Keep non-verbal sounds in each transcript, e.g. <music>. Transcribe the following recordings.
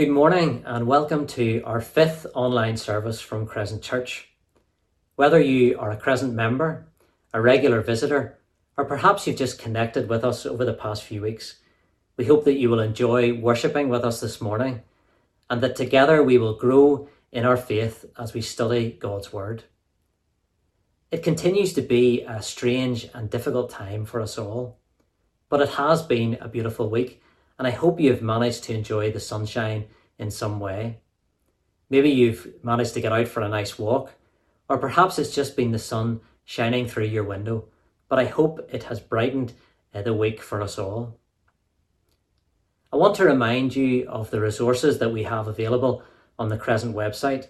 Good morning and welcome to our fifth online service from Crescent Church. Whether you are a Crescent member, a regular visitor, or perhaps you've just connected with us over the past few weeks, we hope that you will enjoy worshipping with us this morning and that together we will grow in our faith as we study God's Word. It continues to be a strange and difficult time for us all, but it has been a beautiful week and I hope you have managed to enjoy the sunshine in some way. Maybe you've managed to get out for a nice walk, or perhaps it's just been the sun shining through your window, but I hope it has brightened uh, the week for us all. I want to remind you of the resources that we have available on the Crescent website.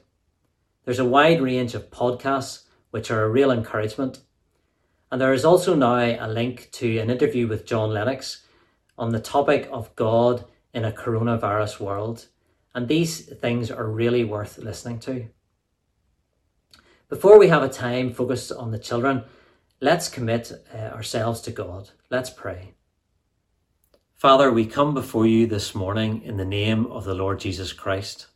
There's a wide range of podcasts which are a real encouragement. And there is also now a link to an interview with John Lennox on the topic of God in a coronavirus world. And these things are really worth listening to. Before we have a time focused on the children, let's commit uh, ourselves to God. Let's pray. Father, we come before you this morning in the name of the Lord Jesus Christ.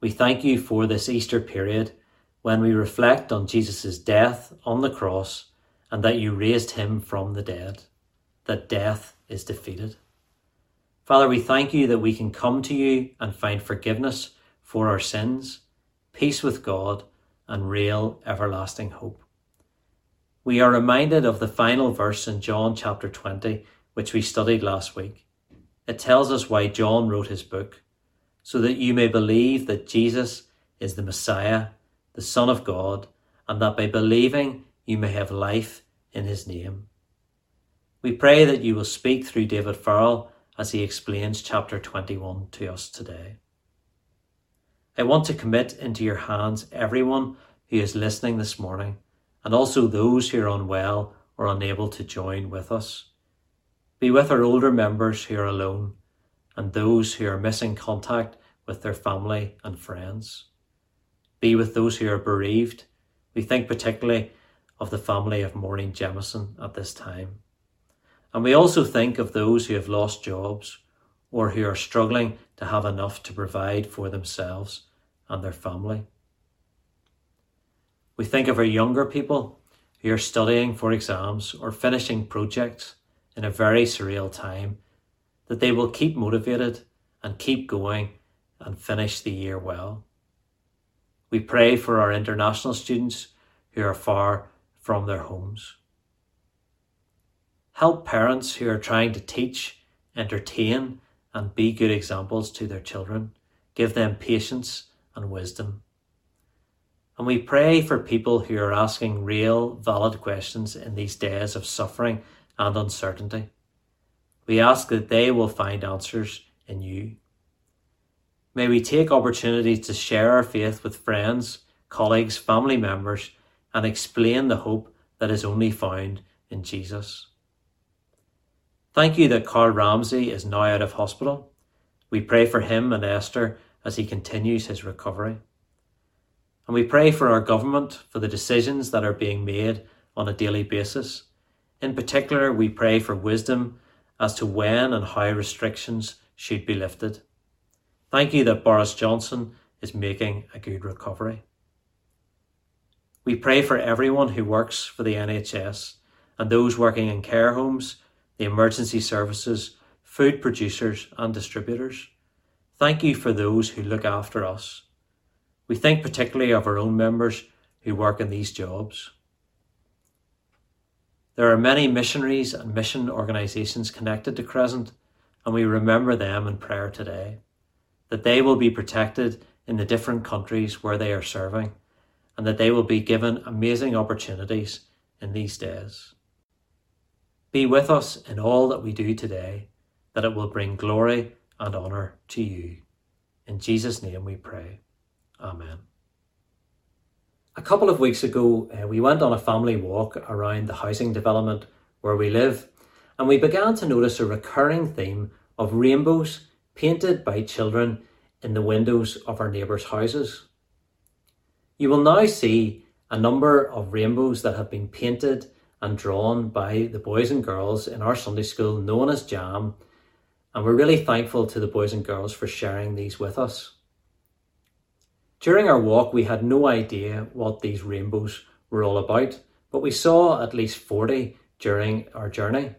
We thank you for this Easter period when we reflect on Jesus' death on the cross and that you raised him from the dead, that death is defeated. Father, we thank you that we can come to you and find forgiveness for our sins, peace with God, and real everlasting hope. We are reminded of the final verse in John chapter 20, which we studied last week. It tells us why John wrote his book, so that you may believe that Jesus is the Messiah, the Son of God, and that by believing you may have life in his name. We pray that you will speak through David Farrell as he explains chapter 21 to us today. I want to commit into your hands everyone who is listening this morning and also those who are unwell or unable to join with us. Be with our older members who are alone and those who are missing contact with their family and friends. Be with those who are bereaved. We think particularly of the family of Maureen Jemison at this time. And we also think of those who have lost jobs or who are struggling to have enough to provide for themselves and their family. We think of our younger people who are studying for exams or finishing projects in a very surreal time, that they will keep motivated and keep going and finish the year well. We pray for our international students who are far from their homes. Help parents who are trying to teach, entertain, and be good examples to their children. Give them patience and wisdom. And we pray for people who are asking real, valid questions in these days of suffering and uncertainty. We ask that they will find answers in you. May we take opportunities to share our faith with friends, colleagues, family members, and explain the hope that is only found in Jesus. Thank you that Carl Ramsey is now out of hospital. We pray for him and Esther as he continues his recovery. And we pray for our government for the decisions that are being made on a daily basis. In particular, we pray for wisdom as to when and how restrictions should be lifted. Thank you that Boris Johnson is making a good recovery. We pray for everyone who works for the NHS and those working in care homes the emergency services, food producers, and distributors. Thank you for those who look after us. We think particularly of our own members who work in these jobs. There are many missionaries and mission organisations connected to Crescent, and we remember them in prayer today, that they will be protected in the different countries where they are serving, and that they will be given amazing opportunities in these days. Be with us in all that we do today, that it will bring glory and honour to you. In Jesus' name we pray. Amen. A couple of weeks ago, uh, we went on a family walk around the housing development where we live, and we began to notice a recurring theme of rainbows painted by children in the windows of our neighbours' houses. You will now see a number of rainbows that have been painted and drawn by the boys and girls in our Sunday school known as JAM. and we're really thankful to the boys and girls for sharing these with us. During our walk, we had no idea what these rainbows were all about, but we saw at least 40 during our journey.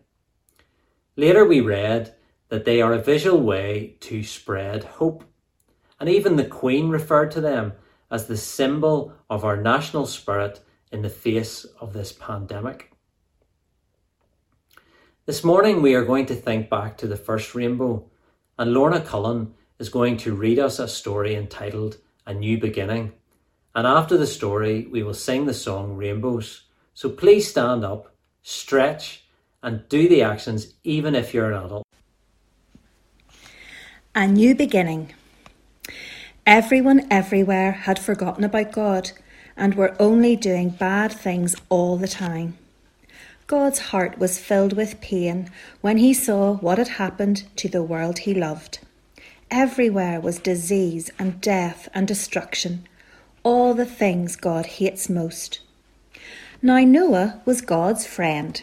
Later, we read that they are a visual way to spread hope, and even the Queen referred to them as the symbol of our national spirit in the face of this pandemic. This morning, we are going to think back to the first rainbow, and Lorna Cullen is going to read us a story entitled A New Beginning. And after the story, we will sing the song Rainbows. So please stand up, stretch, and do the actions even if you're an adult. A new beginning. Everyone everywhere had forgotten about God and were only doing bad things all the time. God's heart was filled with pain when he saw what had happened to the world he loved. Everywhere was disease and death and destruction, all the things God hates most. Now Noah was God's friend,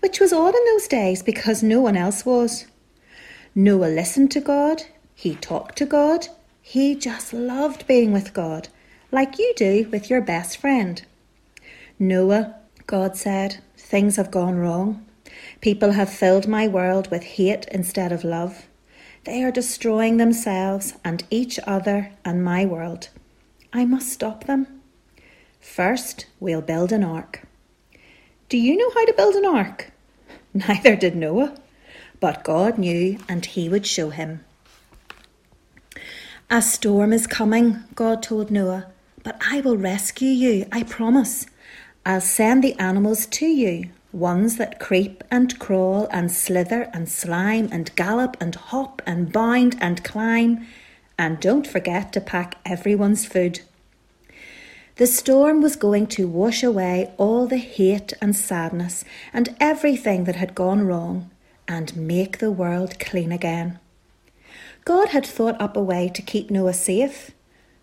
which was odd in those days because no one else was. Noah listened to God, he talked to God, he just loved being with God, like you do with your best friend. Noah, God said, Things have gone wrong. People have filled my world with hate instead of love. They are destroying themselves and each other and my world. I must stop them. First, we'll build an ark. Do you know how to build an ark? <laughs> Neither did Noah, but God knew and he would show him. A storm is coming, God told Noah, but I will rescue you, I promise. I'll send the animals to you, ones that creep and crawl and slither and slime and gallop and hop and bound and climb. And don't forget to pack everyone's food. The storm was going to wash away all the hate and sadness and everything that had gone wrong and make the world clean again. God had thought up a way to keep Noah safe,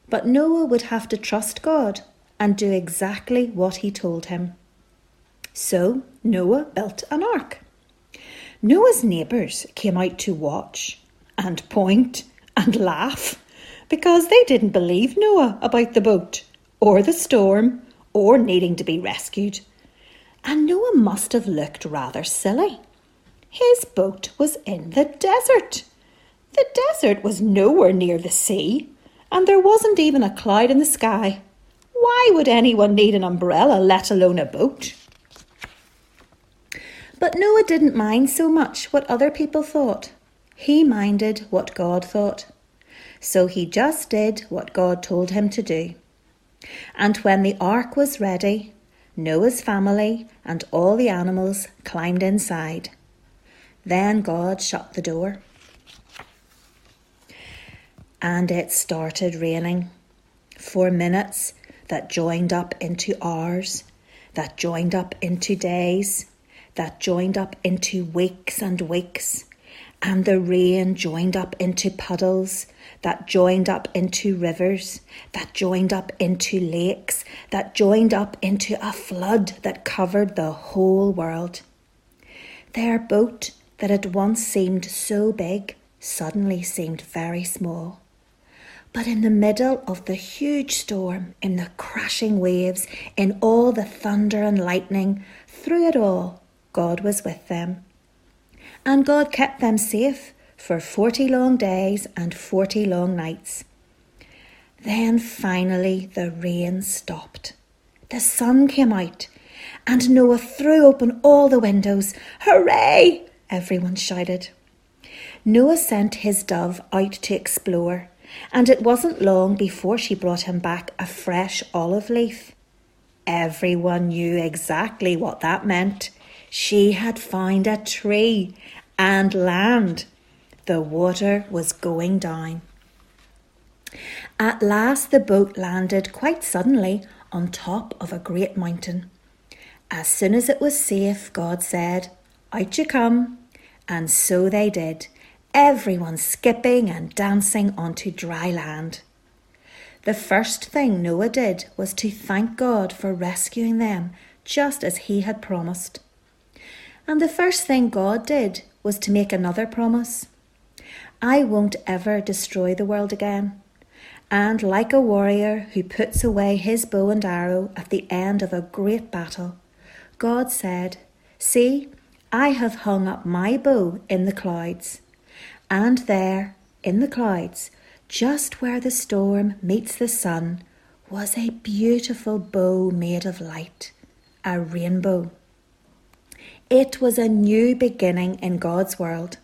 but Noah would have to trust God and do exactly what he told him. So Noah built an ark. Noah's neighbours came out to watch and point and laugh because they didn't believe Noah about the boat or the storm or needing to be rescued. And Noah must have looked rather silly. His boat was in the desert. The desert was nowhere near the sea, and there wasn't even a cloud in the sky. Why would anyone need an umbrella, let alone a boat? But Noah didn't mind so much what other people thought. He minded what God thought. So he just did what God told him to do. And when the ark was ready, Noah's family and all the animals climbed inside. Then God shut the door. And it started raining. For minutes, that joined up into hours, that joined up into days, that joined up into weeks and weeks, and the rain joined up into puddles, that joined up into rivers, that joined up into lakes, that joined up into a flood that covered the whole world. Their boat, that had once seemed so big, suddenly seemed very small. But in the middle of the huge storm, in the crashing waves, in all the thunder and lightning, through it all, God was with them. And God kept them safe for forty long days and forty long nights. Then finally the rain stopped. The sun came out, and Noah threw open all the windows. Hooray! Everyone shouted. Noah sent his dove out to explore and it wasn't long before she brought him back a fresh olive leaf. Everyone knew exactly what that meant. She had found a tree and land. The water was going down. At last, the boat landed quite suddenly on top of a great mountain. As soon as it was safe, God said, Out you come. And so they did everyone skipping and dancing onto dry land. The first thing Noah did was to thank God for rescuing them, just as he had promised. And the first thing God did was to make another promise I won't ever destroy the world again. And like a warrior who puts away his bow and arrow at the end of a great battle, God said, See, I have hung up my bow in the clouds. And there, in the clouds, just where the storm meets the sun, was a beautiful bow made of light, a rainbow. It was a new beginning in God's world.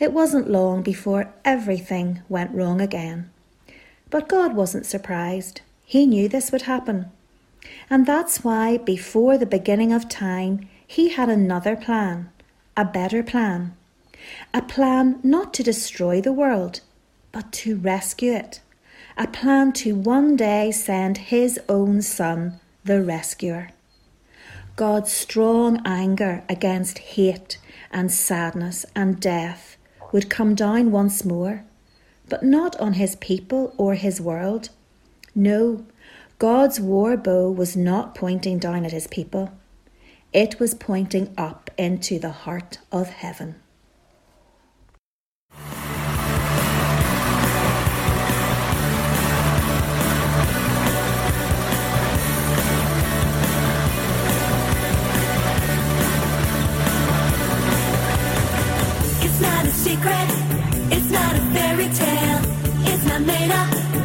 It wasn't long before everything went wrong again. But God wasn't surprised. He knew this would happen. And that's why, before the beginning of time, He had another plan, a better plan. A plan not to destroy the world, but to rescue it. A plan to one day send His own Son, the rescuer. God's strong anger against hate and sadness and death would come down once more, but not on his people or his world. No, God's war bow was not pointing down at his people, it was pointing up into the heart of heaven. Secret. It's not a fairy tale. It's not made up.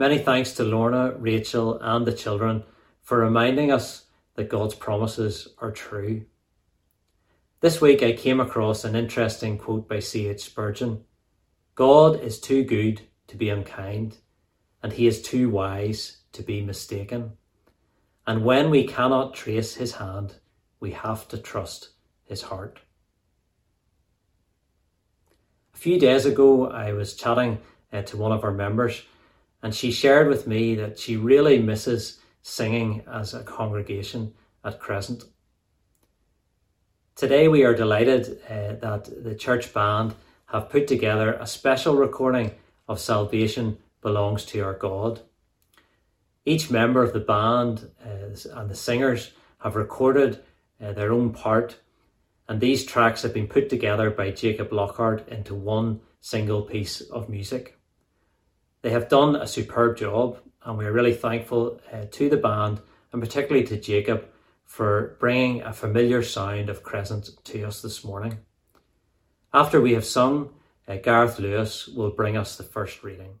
Many thanks to Lorna, Rachel, and the children for reminding us that God's promises are true. This week I came across an interesting quote by C.H. Spurgeon God is too good to be unkind, and he is too wise to be mistaken. And when we cannot trace his hand, we have to trust his heart. A few days ago, I was chatting uh, to one of our members, and she shared with me that she really misses singing as a congregation at Crescent. Today, we are delighted uh, that the church band have put together a special recording of Salvation Belongs to Our God. Each member of the band uh, and the singers have recorded uh, their own part, and these tracks have been put together by Jacob Lockhart into one single piece of music. They have done a superb job, and we are really thankful uh, to the band and particularly to Jacob for bringing a familiar sound of Crescent to us this morning. After we have sung, uh, Gareth Lewis will bring us the first reading.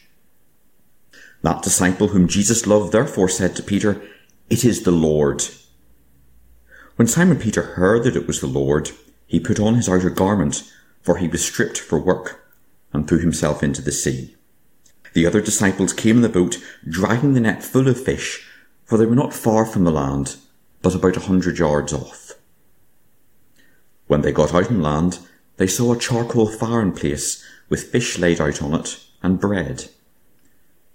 That disciple whom Jesus loved therefore said to Peter, It is the Lord. When Simon Peter heard that it was the Lord, he put on his outer garment, for he was stripped for work, and threw himself into the sea. The other disciples came in the boat, dragging the net full of fish, for they were not far from the land, but about a hundred yards off. When they got out on land, they saw a charcoal fire in place, with fish laid out on it, and bread.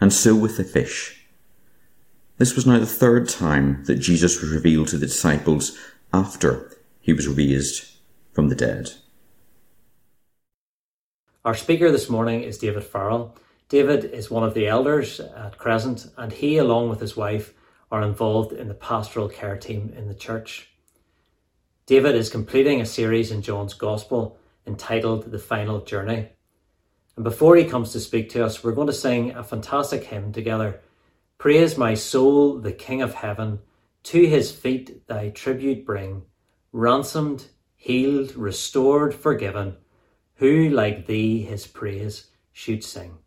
and so with the fish. This was now the third time that Jesus was revealed to the disciples after he was raised from the dead. Our speaker this morning is David Farrell. David is one of the elders at Crescent, and he, along with his wife, are involved in the pastoral care team in the church. David is completing a series in John's Gospel entitled The Final Journey. And before he comes to speak to us, we're going to sing a fantastic hymn together. Praise my soul, the King of heaven, to his feet thy tribute bring, ransomed, healed, restored, forgiven. Who like thee his praise should sing?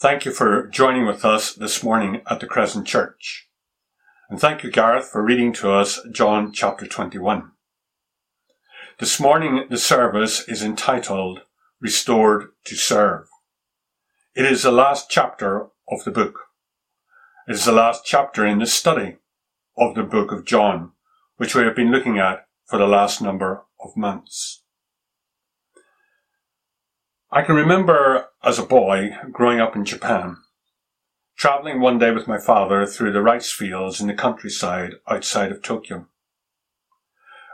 Thank you for joining with us this morning at the Crescent Church. And thank you, Gareth, for reading to us John chapter 21. This morning, the service is entitled Restored to Serve. It is the last chapter of the book. It is the last chapter in the study of the book of John, which we have been looking at for the last number of months. I can remember as a boy growing up in Japan, traveling one day with my father through the rice fields in the countryside outside of Tokyo.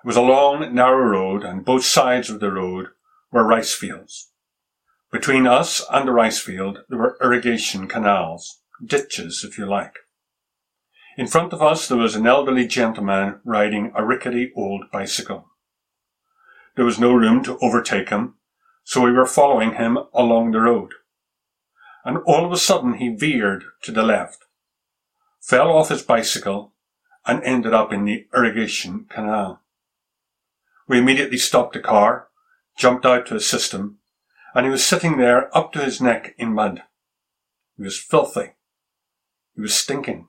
It was a long, narrow road and both sides of the road were rice fields. Between us and the rice field, there were irrigation canals, ditches, if you like. In front of us, there was an elderly gentleman riding a rickety old bicycle. There was no room to overtake him, so we were following him along the road. And all of a sudden he veered to the left, fell off his bicycle, and ended up in the irrigation canal. We immediately stopped the car, jumped out to assist him, and he was sitting there up to his neck in mud. He was filthy. He was stinking.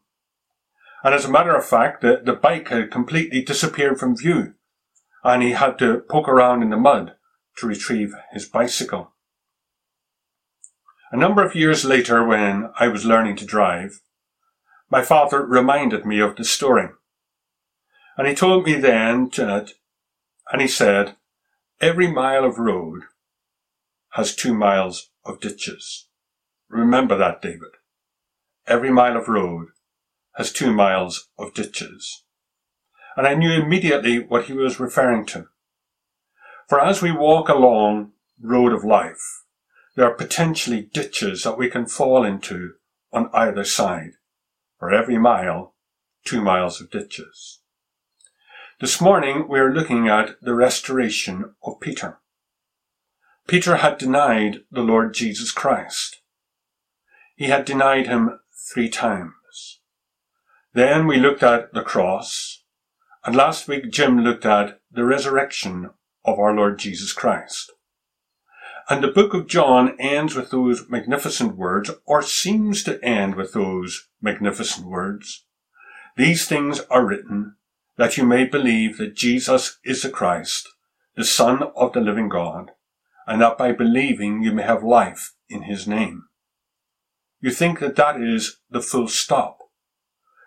And as a matter of fact, the, the bike had completely disappeared from view, and he had to poke around in the mud to retrieve his bicycle. A number of years later, when I was learning to drive, my father reminded me of the story. And he told me then that, and he said, every mile of road has two miles of ditches. Remember that, David. Every mile of road has two miles of ditches. And I knew immediately what he was referring to. For as we walk along road of life, there are potentially ditches that we can fall into on either side. For every mile, two miles of ditches. This morning we are looking at the restoration of Peter. Peter had denied the Lord Jesus Christ. He had denied him three times. Then we looked at the cross, and last week Jim looked at the resurrection of our Lord Jesus Christ. And the book of John ends with those magnificent words, or seems to end with those magnificent words. These things are written that you may believe that Jesus is the Christ, the Son of the living God, and that by believing you may have life in his name. You think that that is the full stop.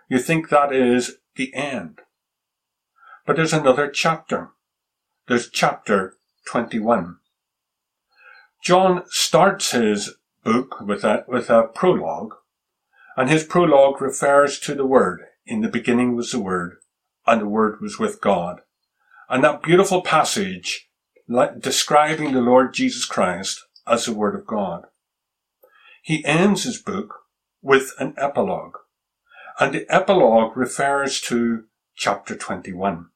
You think that is the end. But there's another chapter. There's chapter 21. John starts his book with a, with a prologue, and his prologue refers to the Word. In the beginning was the Word, and the Word was with God. And that beautiful passage like, describing the Lord Jesus Christ as the Word of God. He ends his book with an epilogue, and the epilogue refers to chapter 21.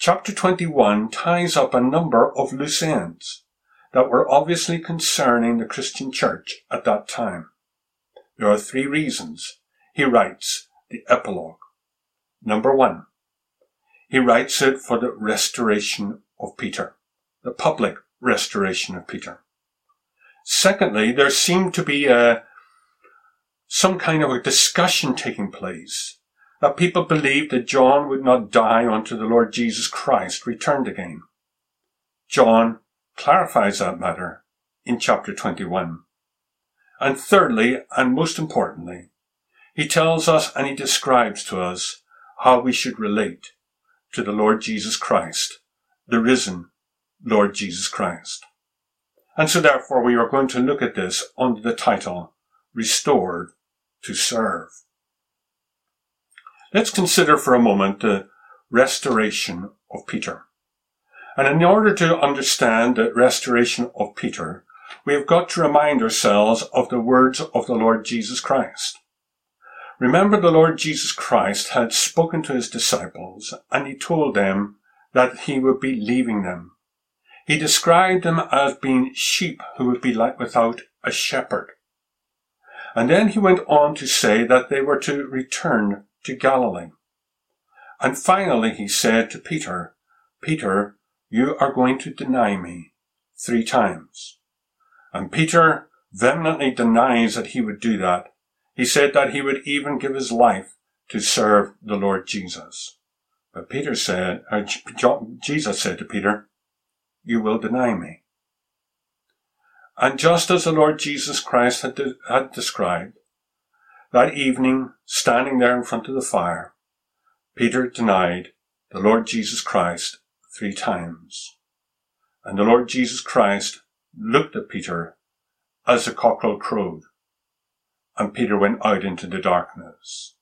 Chapter 21 ties up a number of loose ends that were obviously concerning the Christian church at that time. There are three reasons he writes the epilogue. Number one, he writes it for the restoration of Peter, the public restoration of Peter. Secondly, there seemed to be a, some kind of a discussion taking place that people believed that John would not die until the Lord Jesus Christ returned again. John clarifies that matter in chapter 21. And thirdly, and most importantly, he tells us and he describes to us how we should relate to the Lord Jesus Christ, the risen Lord Jesus Christ. And so therefore we are going to look at this under the title, Restored to Serve. Let's consider for a moment the restoration of Peter. And in order to understand the restoration of Peter, we have got to remind ourselves of the words of the Lord Jesus Christ. Remember the Lord Jesus Christ had spoken to his disciples and he told them that he would be leaving them. He described them as being sheep who would be like without a shepherd. And then he went on to say that they were to return to Galilee. And finally he said to Peter, Peter, you are going to deny me three times. And Peter vehemently denies that he would do that. He said that he would even give his life to serve the Lord Jesus. But Peter said, uh, or Jesus said to Peter, you will deny me. And just as the Lord Jesus Christ had, de- had described, that evening, standing there in front of the fire, Peter denied the Lord Jesus Christ three times. And the Lord Jesus Christ looked at Peter as the cockerel crowed, and Peter went out into the darkness.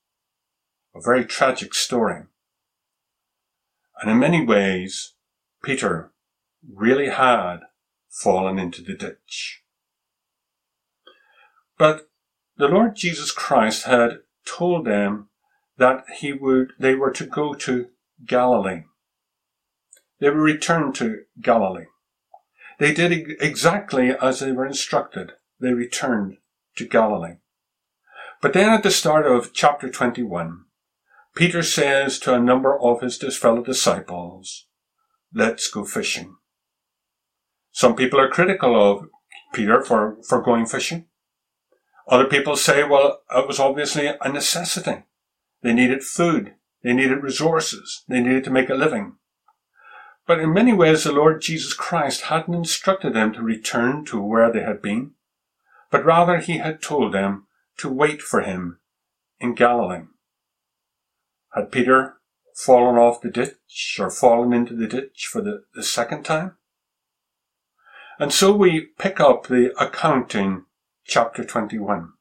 A very tragic story. And in many ways, Peter really had fallen into the ditch. But the Lord Jesus Christ had told them that he would, they were to go to Galilee. They would return to Galilee. They did exactly as they were instructed. They returned to Galilee. But then at the start of chapter 21, Peter says to a number of his fellow disciples, let's go fishing. Some people are critical of Peter for, for going fishing. Other people say, well, it was obviously a necessity. They needed food. They needed resources. They needed to make a living. But in many ways, the Lord Jesus Christ hadn't instructed them to return to where they had been, but rather he had told them to wait for him in Galilee. Had Peter fallen off the ditch or fallen into the ditch for the, the second time? And so we pick up the account in chapter 21.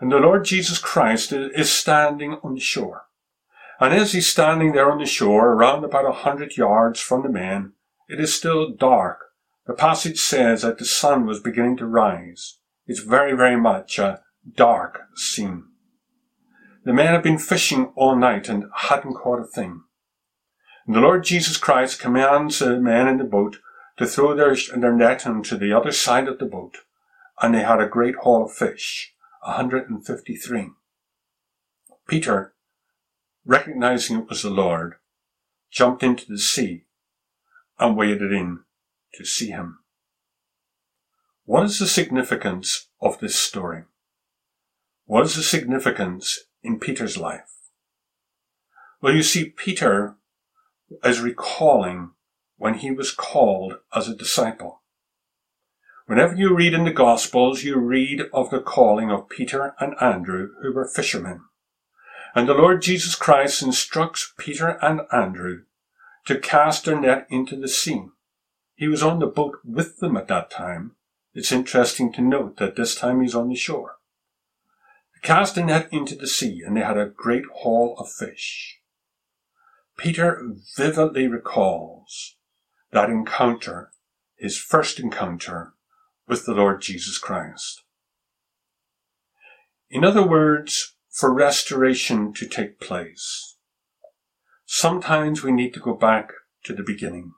And the Lord Jesus Christ is standing on the shore. And as he's standing there on the shore, around about a hundred yards from the men, it is still dark. The passage says that the sun was beginning to rise. It's very, very much a dark scene. The men had been fishing all night and hadn't caught a thing. And the Lord Jesus Christ commands the men in the boat to throw their, their net onto the other side of the boat, and they had a great haul of fish, a 153. Peter recognizing it was the Lord, jumped into the sea and waded in to see him. What is the significance of this story? What is the significance in Peter's life? Well, you see, Peter is recalling when he was called as a disciple. Whenever you read in the Gospels, you read of the calling of Peter and Andrew, who were fishermen. And the Lord Jesus Christ instructs Peter and Andrew to cast their net into the sea. He was on the boat with them at that time. It's interesting to note that this time he's on the shore. They Cast the net into the sea, and they had a great haul of fish. Peter vividly recalls that encounter, his first encounter with the Lord Jesus Christ. In other words, for restoration to take place. Sometimes we need to go back to the beginning.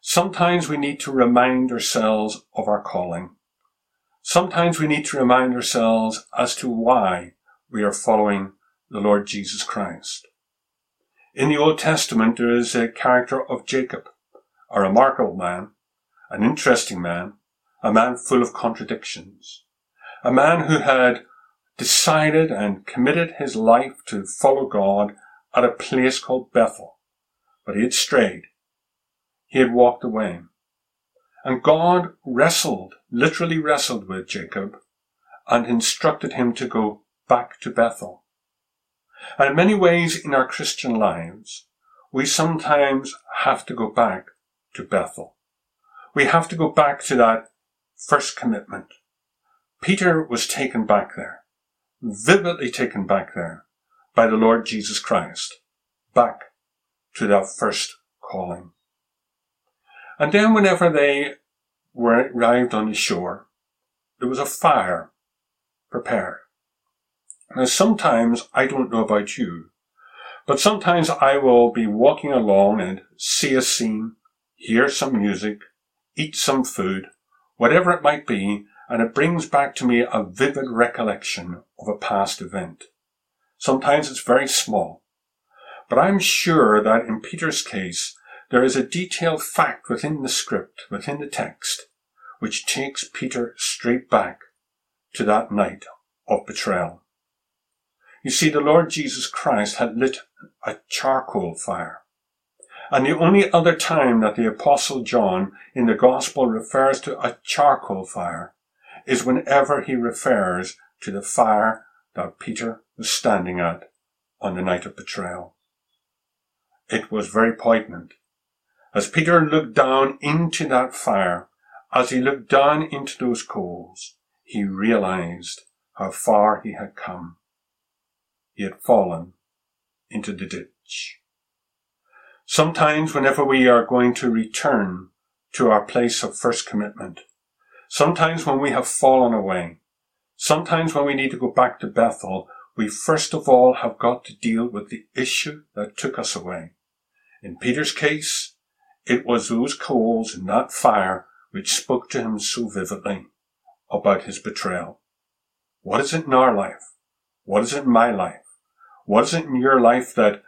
Sometimes we need to remind ourselves of our calling. Sometimes we need to remind ourselves as to why we are following the Lord Jesus Christ. In the Old Testament, there is a character of Jacob, a remarkable man, an interesting man, a man full of contradictions, a man who had decided and committed his life to follow God at a place called Bethel. But he had strayed. He had walked away. And God wrestled, literally wrestled with Jacob and instructed him to go back to Bethel. And in many ways in our Christian lives, we sometimes have to go back to Bethel. We have to go back to that first commitment. Peter was taken back there vividly taken back there by the Lord Jesus Christ, back to that first calling. And then whenever they were arrived on the shore, there was a fire prepared. Now sometimes, I don't know about you, but sometimes I will be walking along and see a scene, hear some music, eat some food, whatever it might be, and it brings back to me a vivid recollection of a past event. Sometimes it's very small, but I'm sure that in Peter's case, there is a detailed fact within the script, within the text, which takes Peter straight back to that night of betrayal. You see, the Lord Jesus Christ had lit a charcoal fire. And the only other time that the Apostle John in the Gospel refers to a charcoal fire is whenever he refers to the fire that Peter was standing at on the night of betrayal. It was very poignant. As Peter looked down into that fire, as he looked down into those coals, he realized how far he had come. He had fallen into the ditch. Sometimes whenever we are going to return to our place of first commitment, sometimes when we have fallen away, sometimes when we need to go back to Bethel, we first of all have got to deal with the issue that took us away. In Peter's case, it was those coals and that fire which spoke to him so vividly about his betrayal. What is it in our life? What is it in my life? What is it in your life that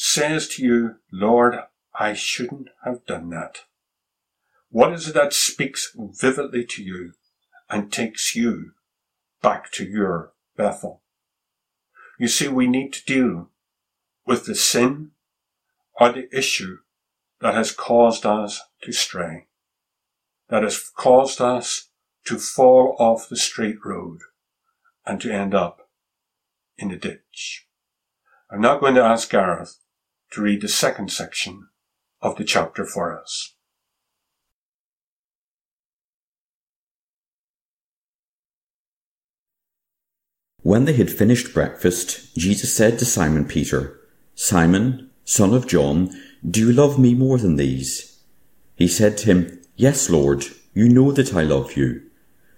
says to you, Lord, I shouldn't have done that? What is it that speaks vividly to you and takes you back to your Bethel? You see, we need to deal with the sin or the issue that has caused us to stray, that has caused us to fall off the straight road and to end up in the ditch. I'm now going to ask Gareth to read the second section of the chapter for us. When they had finished breakfast, Jesus said to Simon Peter, Simon, son of John, do you love me more than these? He said to him, Yes, Lord, you know that I love you.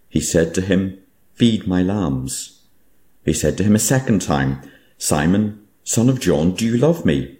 He said to him, Feed my lambs. He said to him a second time, Simon, son of John, do you love me?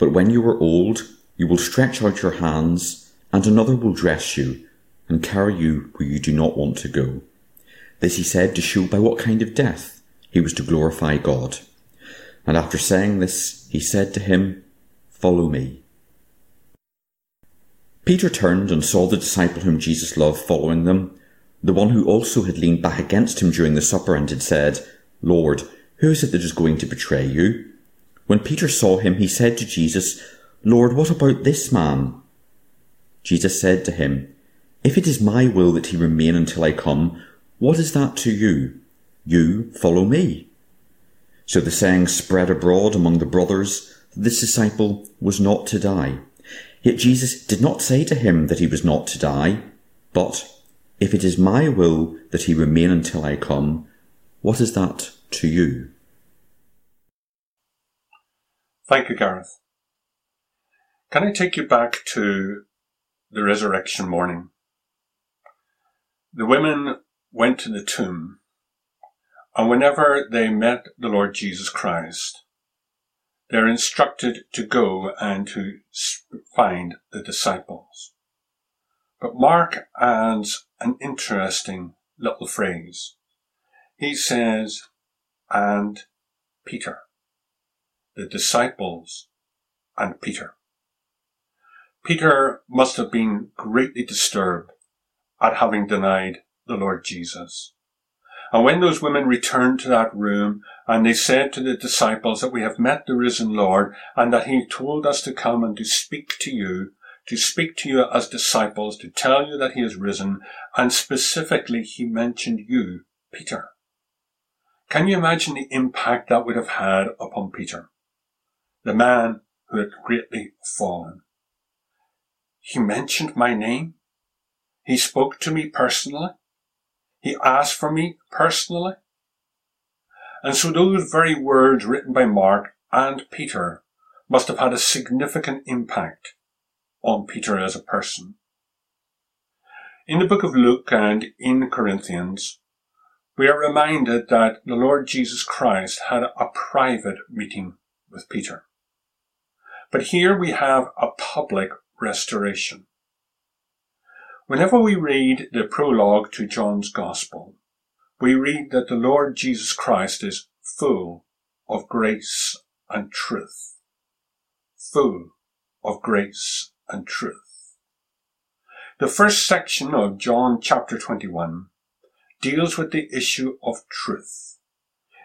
But when you are old, you will stretch out your hands, and another will dress you and carry you where you do not want to go. This he said to show by what kind of death he was to glorify God. And after saying this, he said to him, Follow me. Peter turned and saw the disciple whom Jesus loved following them, the one who also had leaned back against him during the supper and had said, Lord, who is it that is going to betray you? When Peter saw him, he said to Jesus, Lord, what about this man? Jesus said to him, If it is my will that he remain until I come, what is that to you? You follow me. So the saying spread abroad among the brothers that this disciple was not to die. Yet Jesus did not say to him that he was not to die, but, If it is my will that he remain until I come, what is that to you? Thank you, Gareth. Can I take you back to the resurrection morning? The women went to the tomb, and whenever they met the Lord Jesus Christ, they're instructed to go and to find the disciples. But Mark adds an interesting little phrase. He says, and Peter the disciples, and Peter. Peter must have been greatly disturbed at having denied the Lord Jesus. And when those women returned to that room and they said to the disciples that we have met the risen Lord and that he told us to come and to speak to you, to speak to you as disciples, to tell you that he is risen, and specifically he mentioned you, Peter. Can you imagine the impact that would have had upon Peter? The man who had greatly fallen. He mentioned my name. He spoke to me personally. He asked for me personally. And so those very words written by Mark and Peter must have had a significant impact on Peter as a person. In the book of Luke and in Corinthians, we are reminded that the Lord Jesus Christ had a private meeting with Peter. But here we have a public restoration. Whenever we read the prologue to John's Gospel, we read that the Lord Jesus Christ is full of grace and truth. Full of grace and truth. The first section of John chapter 21 deals with the issue of truth.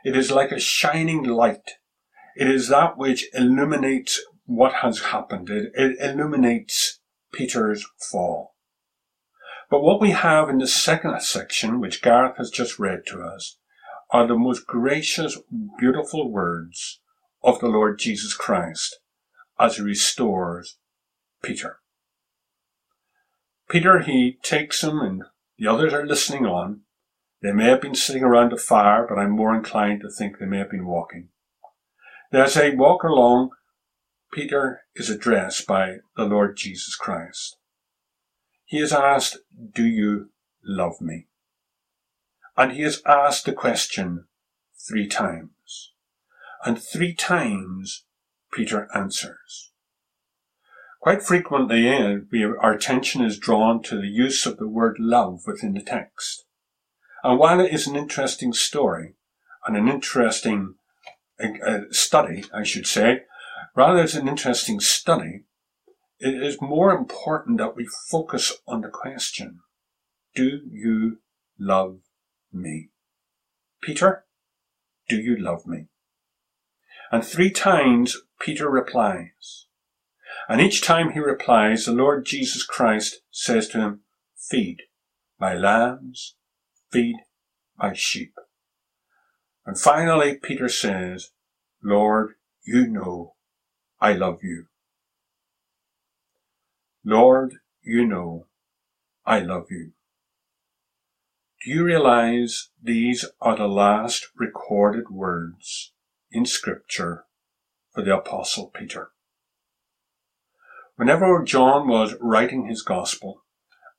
It is like a shining light. It is that which illuminates what has happened. It, it illuminates Peter's fall. But what we have in the second section, which Gareth has just read to us, are the most gracious, beautiful words of the Lord Jesus Christ as he restores Peter. Peter, he takes him and the others are listening on. They may have been sitting around a fire, but I'm more inclined to think they may have been walking. As they walk along, Peter is addressed by the Lord Jesus Christ. He is asked, Do you love me? And he is asked the question three times. And three times Peter answers. Quite frequently, uh, our attention is drawn to the use of the word love within the text. And while it is an interesting story and an interesting uh, study, I should say, rather it's an interesting study, it is more important that we focus on the question, do you love me? Peter, do you love me? And three times Peter replies. And each time he replies, the Lord Jesus Christ says to him, feed my lambs, feed my sheep. And finally, Peter says, Lord, you know I love you. Lord, you know I love you. Do you realize these are the last recorded words in scripture for the apostle Peter? Whenever John was writing his gospel,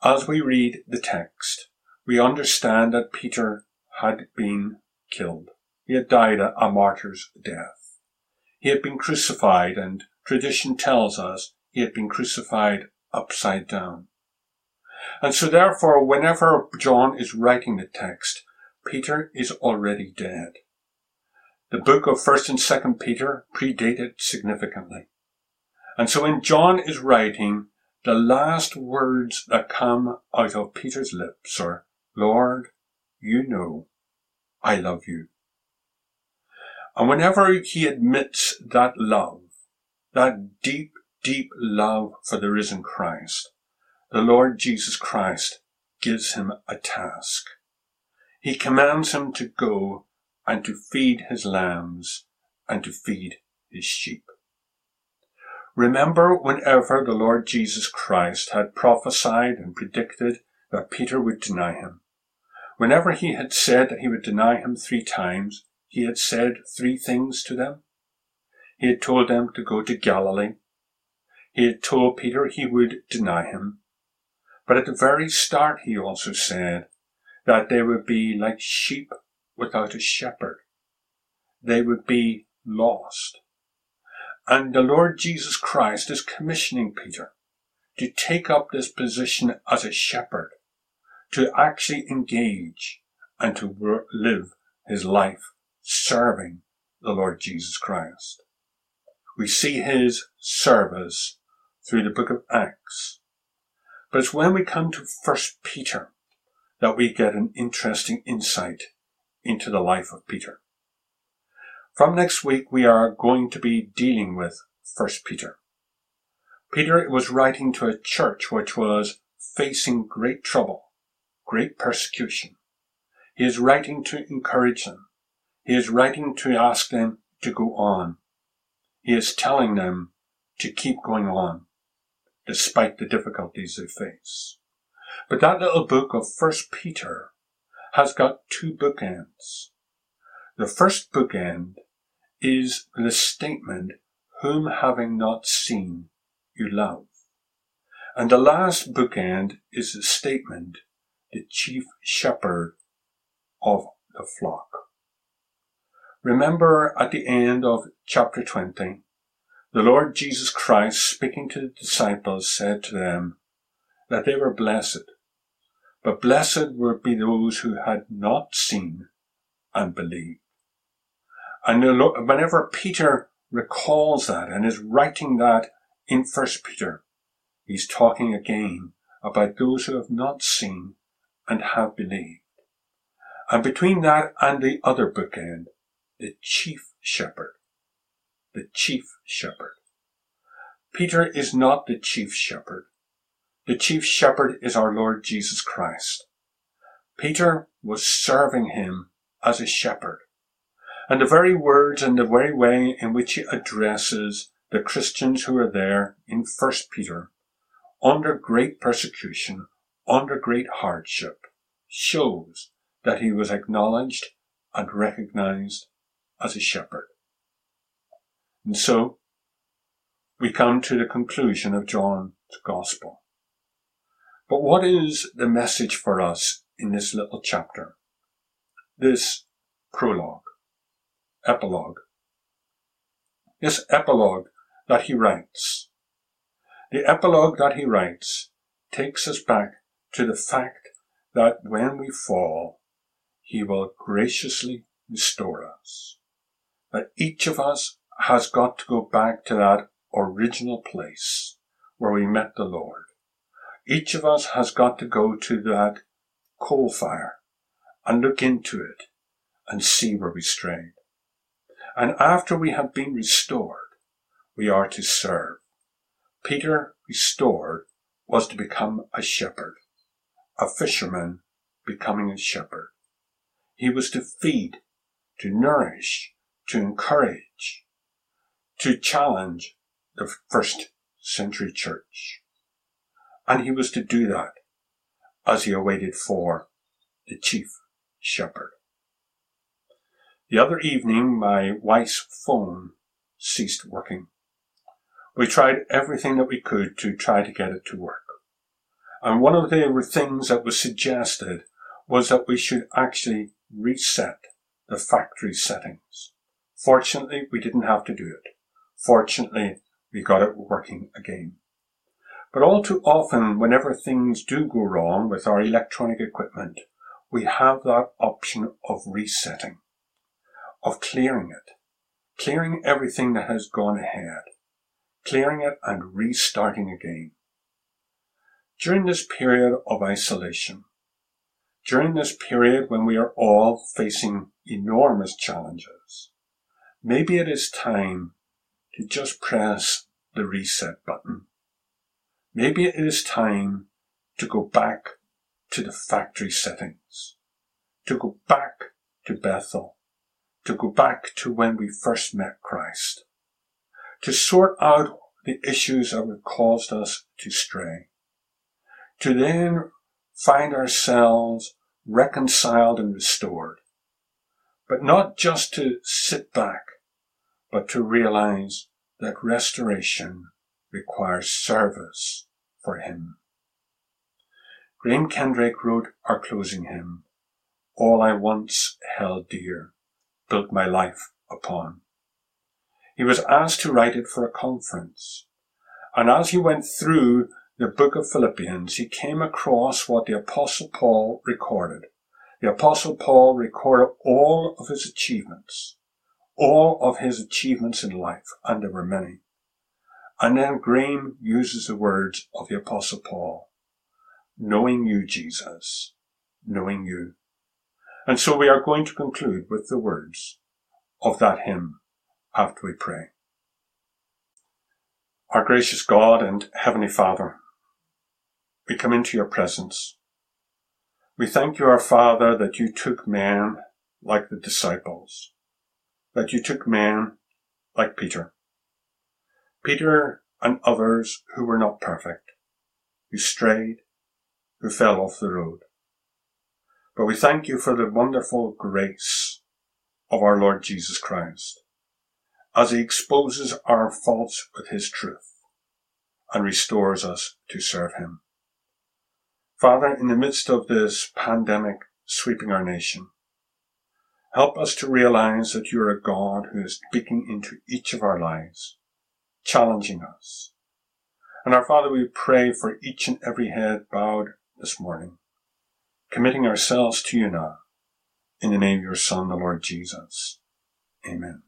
as we read the text, we understand that Peter had been killed. He had died a martyr's death. He had been crucified and tradition tells us he had been crucified upside down. And so therefore, whenever John is writing the text, Peter is already dead. The book of 1st and 2nd Peter predated significantly. And so when John is writing, the last words that come out of Peter's lips are, Lord, you know I love you. And whenever he admits that love, that deep deep love for the risen Christ, the Lord Jesus Christ gives him a task. He commands him to go and to feed his lambs and to feed his sheep. Remember whenever the Lord Jesus Christ had prophesied and predicted that Peter would deny him. Whenever he had said that he would deny him three times, he had said three things to them. He had told them to go to Galilee. He had told Peter he would deny him. But at the very start, he also said that they would be like sheep without a shepherd. They would be lost. And the Lord Jesus Christ is commissioning Peter to take up this position as a shepherd, to actually engage and to live his life serving the Lord Jesus Christ. We see his service through the book of Acts. But it's when we come to First Peter that we get an interesting insight into the life of Peter. From next week, we are going to be dealing with First Peter. Peter was writing to a church which was facing great trouble, great persecution. He is writing to encourage them. He is writing to ask them to go on. He is telling them to keep going on despite the difficulties they face. But that little book of First Peter has got two bookends. The first bookend is the statement, whom having not seen, you love. And the last bookend is the statement, the chief shepherd of the flock. Remember at the end of chapter 20, the Lord Jesus Christ speaking to the disciples said to them that they were blessed, but blessed would be those who had not seen and believed. And whenever Peter recalls that and is writing that in First Peter, he's talking again about those who have not seen and have believed. And between that and the other bookend, the chief shepherd, the chief shepherd. Peter is not the chief shepherd. The chief shepherd is our Lord Jesus Christ. Peter was serving him as a shepherd. And the very words and the very way in which he addresses the Christians who are there in First Peter, under great persecution, under great hardship, shows that he was acknowledged and recognized as a shepherd. And so, we come to the conclusion of John's Gospel. But what is the message for us in this little chapter? This prologue epilogue. This epilogue that he writes, the epilogue that he writes takes us back to the fact that when we fall, he will graciously restore us. That each of us has got to go back to that original place where we met the Lord. Each of us has got to go to that coal fire and look into it and see where we strayed. And after we have been restored, we are to serve. Peter, restored, was to become a shepherd, a fisherman becoming a shepherd. He was to feed, to nourish, to encourage, to challenge the first century church. And he was to do that as he awaited for the chief shepherd. The other evening, my wife's phone ceased working. We tried everything that we could to try to get it to work. And one of the things that was suggested was that we should actually reset the factory settings. Fortunately, we didn't have to do it. Fortunately, we got it working again. But all too often, whenever things do go wrong with our electronic equipment, we have that option of resetting of clearing it, clearing everything that has gone ahead, clearing it and restarting again. During this period of isolation, during this period when we are all facing enormous challenges, maybe it is time to just press the reset button. Maybe it is time to go back to the factory settings, to go back to Bethel, to go back to when we first met Christ, to sort out the issues that have caused us to stray, to then find ourselves reconciled and restored, but not just to sit back, but to realize that restoration requires service for Him. Graham Kendrick wrote our closing hymn, All I Once Held Dear built my life upon. He was asked to write it for a conference. And as he went through the book of Philippians, he came across what the apostle Paul recorded. The apostle Paul recorded all of his achievements, all of his achievements in life, and there were many. And then Graham uses the words of the apostle Paul, knowing you, Jesus, knowing you. And so we are going to conclude with the words of that hymn after we pray. Our gracious God and Heavenly Father, we come into your presence. We thank you, our Father, that you took men like the disciples, that you took men like Peter. Peter and others who were not perfect, who strayed, who fell off the road. But we thank you for the wonderful grace of our Lord Jesus Christ as he exposes our faults with his truth and restores us to serve him. Father, in the midst of this pandemic sweeping our nation, help us to realize that you're a God who is speaking into each of our lives, challenging us. And our Father, we pray for each and every head bowed this morning, committing ourselves to you now, in the name of your Son, the Lord Jesus. Amen.